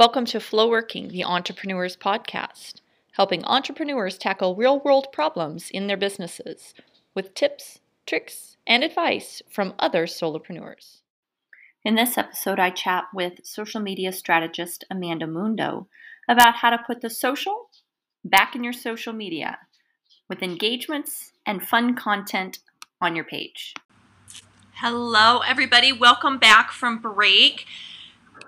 Welcome to Flow Working, the Entrepreneurs Podcast, helping entrepreneurs tackle real world problems in their businesses with tips, tricks, and advice from other solopreneurs. In this episode, I chat with social media strategist Amanda Mundo about how to put the social back in your social media with engagements and fun content on your page. Hello, everybody. Welcome back from break.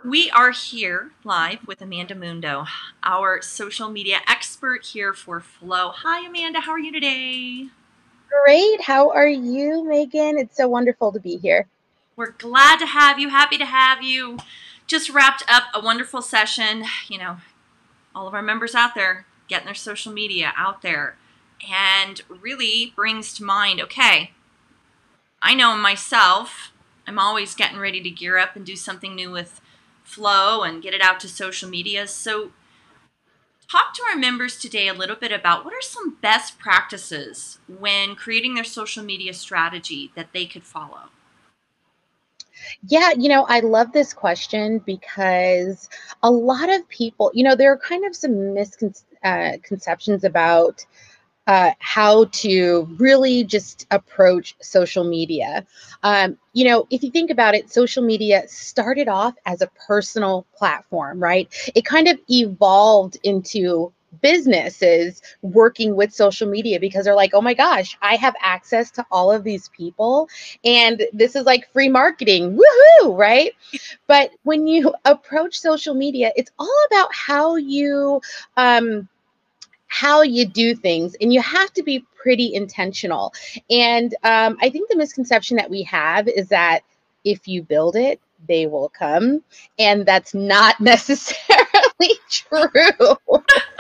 We are here live with Amanda Mundo, our social media expert here for Flow. Hi, Amanda. How are you today? Great. How are you, Megan? It's so wonderful to be here. We're glad to have you. Happy to have you. Just wrapped up a wonderful session. You know, all of our members out there getting their social media out there and really brings to mind okay, I know myself, I'm always getting ready to gear up and do something new with flow and get it out to social media. So, talk to our members today a little bit about what are some best practices when creating their social media strategy that they could follow. Yeah, you know, I love this question because a lot of people, you know, there are kind of some misconceptions uh, about uh, how to really just approach social media. Um, you know, if you think about it, social media started off as a personal platform, right? It kind of evolved into businesses working with social media because they're like, oh my gosh, I have access to all of these people. And this is like free marketing. Woohoo, right? But when you approach social media, it's all about how you um how you do things and you have to be pretty intentional. And um, i think the misconception that we have is that if you build it they will come and that's not necessarily true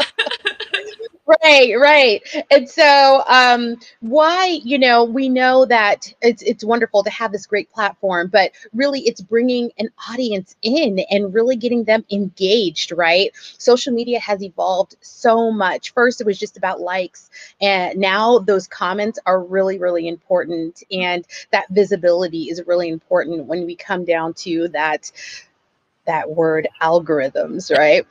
right right. And so um why you know we know that it's it's wonderful to have this great platform but really it's bringing an audience in and really getting them engaged right? Social media has evolved so much. First it was just about likes and now those comments are really really important and that visibility is really important when we come down to that that word algorithms right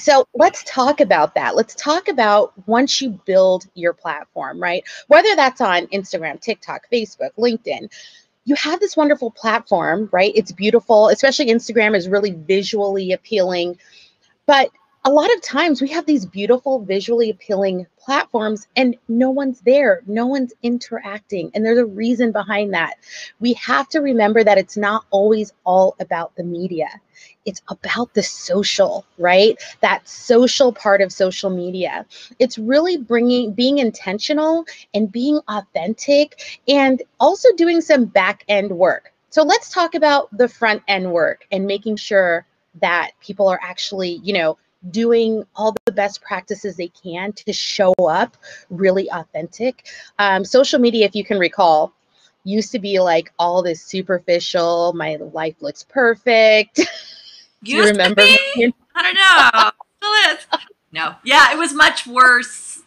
so let's talk about that. Let's talk about once you build your platform, right? Whether that's on Instagram, TikTok, Facebook, LinkedIn, you have this wonderful platform, right? It's beautiful, especially Instagram is really visually appealing. But a lot of times we have these beautiful, visually appealing platforms and no one's there. No one's interacting. And there's a reason behind that. We have to remember that it's not always all about the media, it's about the social, right? That social part of social media. It's really bringing, being intentional and being authentic and also doing some back end work. So let's talk about the front end work and making sure that people are actually, you know, doing all the best practices they can to show up really authentic. Um, social media, if you can recall, used to be like all this superficial, my life looks perfect. Do you remember? I don't know. Still is. No. Yeah, it was much worse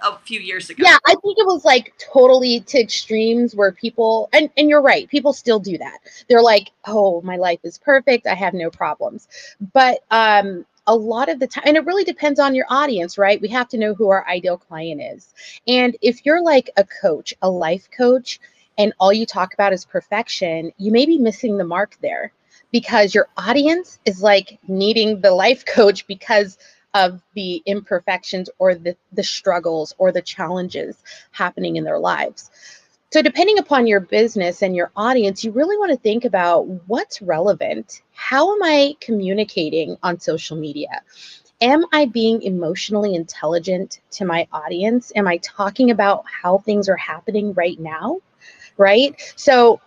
a few years ago. Yeah, I think it was like totally to extremes where people and, and you're right, people still do that. They're like, oh, my life is perfect. I have no problems. But um a lot of the time, and it really depends on your audience, right? We have to know who our ideal client is. And if you're like a coach, a life coach, and all you talk about is perfection, you may be missing the mark there because your audience is like needing the life coach because of the imperfections or the, the struggles or the challenges happening in their lives. So, depending upon your business and your audience, you really want to think about what's relevant. How am I communicating on social media? Am I being emotionally intelligent to my audience? Am I talking about how things are happening right now? Right? So,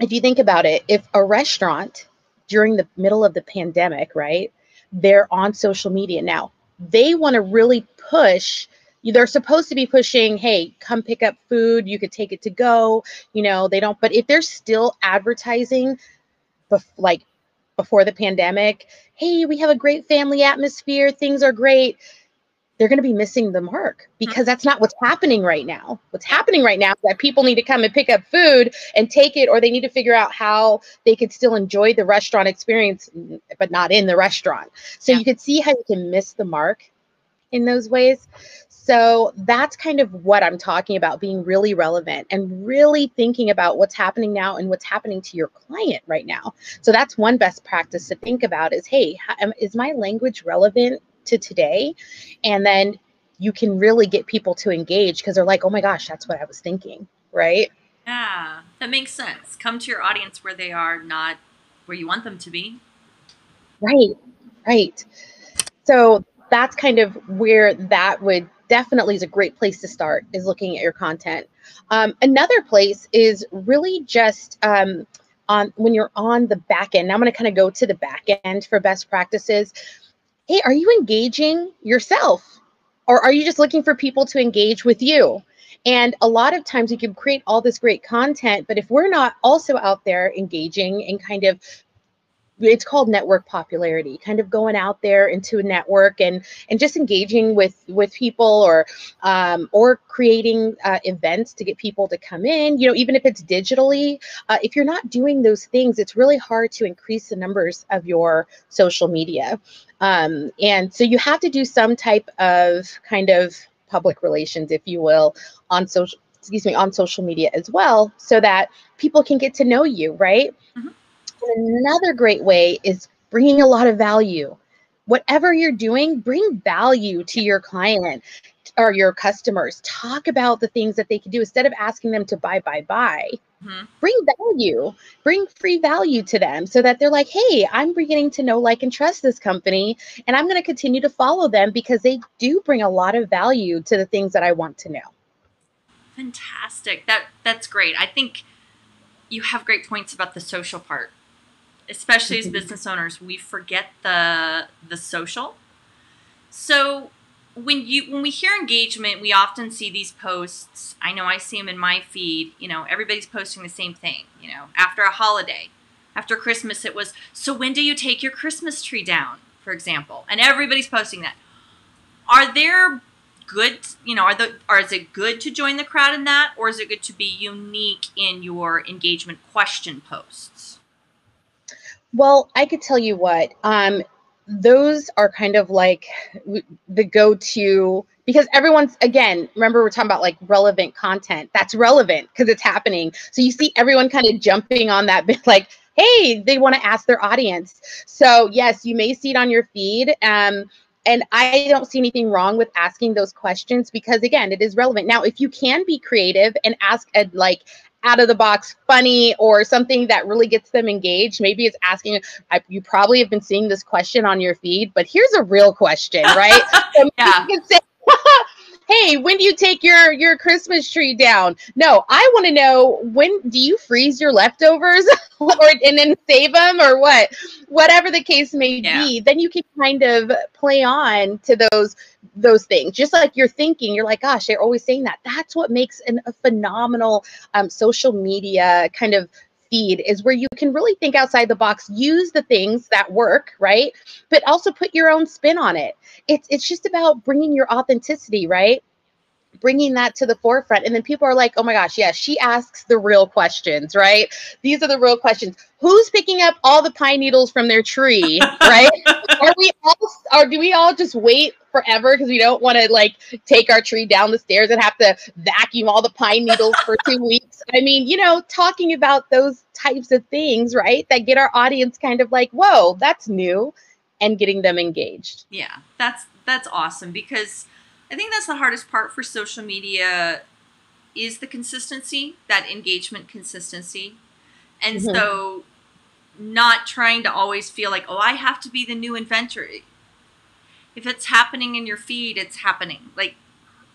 if you think about it, if a restaurant during the middle of the pandemic, right, they're on social media now, they want to really push they're supposed to be pushing hey come pick up food you could take it to go you know they don't but if they're still advertising bef- like before the pandemic hey we have a great family atmosphere things are great they're going to be missing the mark because that's not what's happening right now. What's happening right now is that people need to come and pick up food and take it, or they need to figure out how they could still enjoy the restaurant experience, but not in the restaurant. So Yeah. you could see how you can miss the mark in those ways. So that's kind of what I'm talking about being really relevant and really thinking about what's happening now and what's happening to your client right now. So that's one best practice to think about is hey, is my language relevant to today? And then you can really get people to engage because they're like, oh my gosh, that's what I was thinking, right? Yeah, that makes sense. Come to your audience where they are, not where you want them to be. Right, right. So that's kind of where that would definitely is a great place to start is looking at your content. Um, another place is really just um, on when you're on the back end. Now I'm going to kind of go to the back end for best practices. Hey, are you engaging yourself? Or are you just looking for people to engage with you? And a lot of times you can create all this great content, but if we're not also out there engaging and kind of it's called network popularity kind of going out there into a network and and just engaging with with people or um, or creating uh, events to get people to come in. You know even if it's digitally uh, if you're not doing those things it's really hard to increase the numbers of your social media. Um, and so you have to do some type of kind of public relations if you will on social excuse me on social media as well so that people can get to know you right? Mhm. And another great way is bringing a lot of value. Whatever you're doing, bring value to your client or your customers. Talk about the things that they can do instead of asking them to buy, buy, buy. Mhm. Bring value, bring free value to them so that they're like, hey, I'm beginning to know, like, and trust this company. And I'm going to continue to follow them because they do bring a lot of value to the things that I want to know. Fantastic. That that's great. I think you have great points about the social part. Especially as business owners, we forget the the social. So when you when we hear engagement, we often see these posts. I know I see them in my feed. You know, everybody's posting the same thing. You know, after a holiday, after Christmas, it was. So when do you take your Christmas tree down, for example? And everybody's posting that. Are there good? You know, are the or is it good to join the crowd in that, or is it good to be unique in your engagement question posts? Well, I could tell you what, um, those are kind of like the go to because everyone's, again, remember we're talking about like relevant content. That's relevant because it's happening. So you see everyone kind of jumping on that bit like, hey, they want to ask their audience. So, yes, you may see it on your feed. Um, and I don't see anything wrong with asking those questions because, again, it is relevant. Now, if you can be creative and ask a like out of the box funny or something that really gets them engaged maybe it's asking I, you probably have been seeing this question on your feed but here's a real question right So Yeah. you can say, hey when do you take your your christmas tree down? No i want to know when do you freeze your leftovers? Or and then save them or what? Whatever the case may Yeah. be then you can kind of play on to those those things. Just like you're thinking you're like gosh they're always saying that. That's what makes an, a phenomenal um, social media kind of feed is where you can really think outside the box use the things that work right? But also put your own spin on it. It's it's just about bringing your authenticity right? Bringing that to the forefront. And then people are like oh my gosh yes she asks the real questions right? These are the real questions. Who's picking up all the pine needles from their tree right? Are we all or do we all just wait forever because we don't want to like take our tree down the stairs and have to vacuum all the pine needles for two weeks i mean you know talking about those types of things right that get our audience kind of like whoa that's new and getting them engaged Yeah, that's that's awesome because I think that's the hardest part for social media is the consistency, that engagement consistency. And Mhm. so not trying to always feel like, "Oh, I have to be the new inventor." If it's happening in your feed, it's happening. Like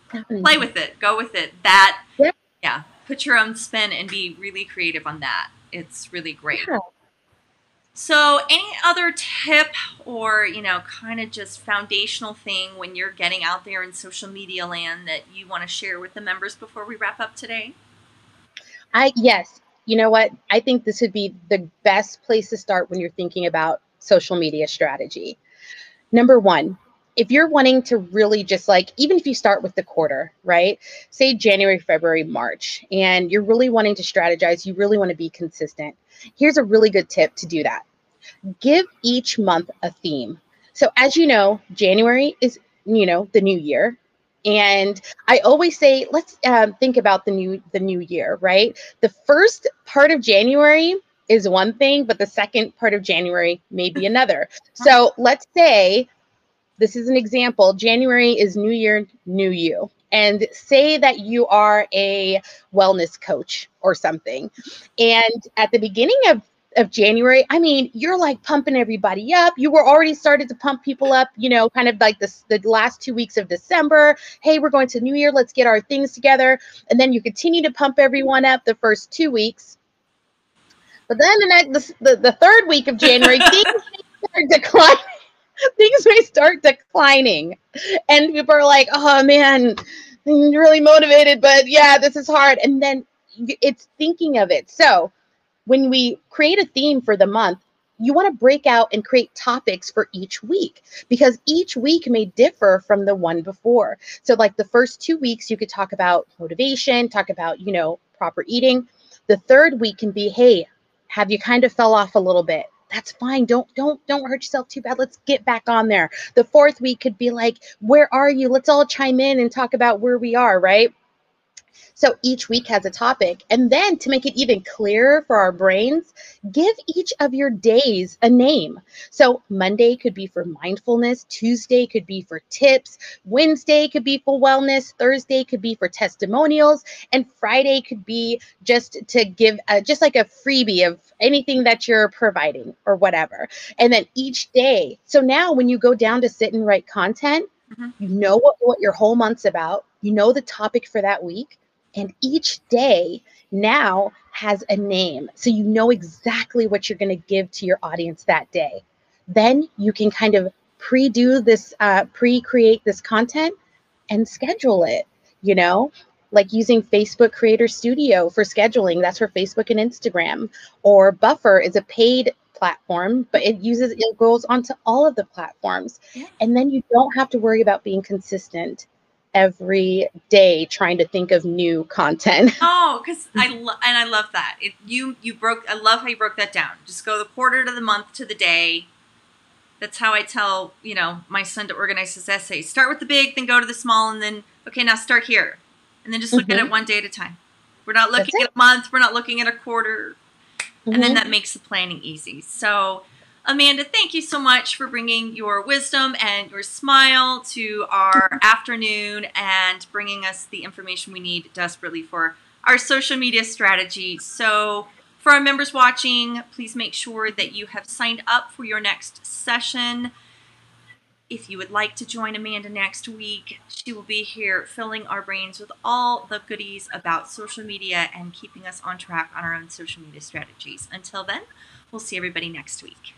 play with it, go with it. That Yep. yeah, put your own spin and be really creative on that. It's really great. Yeah. So, any other tip or, you know, kind of just foundational thing when you're getting out there in social media land that you want to share with the members before we wrap up today? I yes, you know what? I think this would be the best place to start when you're thinking about social media strategy. Number 1, if you're wanting to really just like, even if you start with the quarter, right? Say January, February, March, and you're really wanting to strategize, you really want to be consistent. Here's a really good tip to do that give each month a theme. So, as you know, January is, you know, the new year. And I always say, let's um, think about the new the new year, right? The first part of January is one thing, but the second part of January may be another. So let's say this is an example. January is New Year, New You. And say that you are a wellness coach or something. And at the beginning of of January, I mean, you're like pumping everybody up. You were already started to pump people up, you know, kind of like this the last two weeks of December. Hey, we're going to New Year. Let's get our things together. And then you continue to pump everyone up the first two weeks. But then the next the, the, the third week of January, things start declining. things may start declining. And people are like, oh man, really motivated, but yeah, this is hard. And then it's thinking of it. So when we create a theme for the month, you want to break out and create topics for each week because each week may differ from the one before. So, like the first two weeks, you could talk about motivation, talk about, you know, proper eating. The third week can be, hey, have you kind of fell off a little bit? That's fine. Don't don't don't hurt yourself too bad. Let's get back on there. The fourth week could be like, where are you? Let's all chime in and talk about where we are, right? So each week has a topic. And then to make it even clearer for our brains, give each of your days a name. So Monday could be for mindfulness, Tuesday could be for tips, Wednesday could be for wellness, Thursday could be for testimonials, and Friday could be just to give a, just like a freebie of anything that you're providing or whatever. And then each day. So now when you go down to sit and write content, mm-hmm. you know what, what your whole month's about. You know the topic for that week. And each day now has a name. So you know exactly what you're going to give to your audience that day. Then you can kind of pre do this, uh, pre create this content and schedule it, you know? Like using Facebook Creator Studio for scheduling. That's for Facebook and Instagram. Or Buffer is a paid platform, but it uses it goes onto all of the platforms. Yeah. And then you don't have to worry about being consistent every day trying to think of new content. Oh, because I lo- and I love that. It, you you broke. I love how you broke that down. Just go the quarter to the month to the day. That's how I tell you know my son to organize his essays. Start with the big, then go to the small, and then okay, now start here, and then just look mm-hmm. at it mm-hmm. one day at a time. We're not looking at a month. We're not looking at a quarter, mm-hmm. and then mm-hmm. that makes the planning easy. So Amanda, thank you so much for bringing your wisdom and your smile to our afternoon and bringing us the information we need desperately for our social media strategy. So, for our members watching, please make sure that you have signed up for your next session. If you would like to join Amanda next week, she will be here filling our brains with all the goodies about social media and keeping us on track on our own social media strategies. Until then, we'll see everybody next week.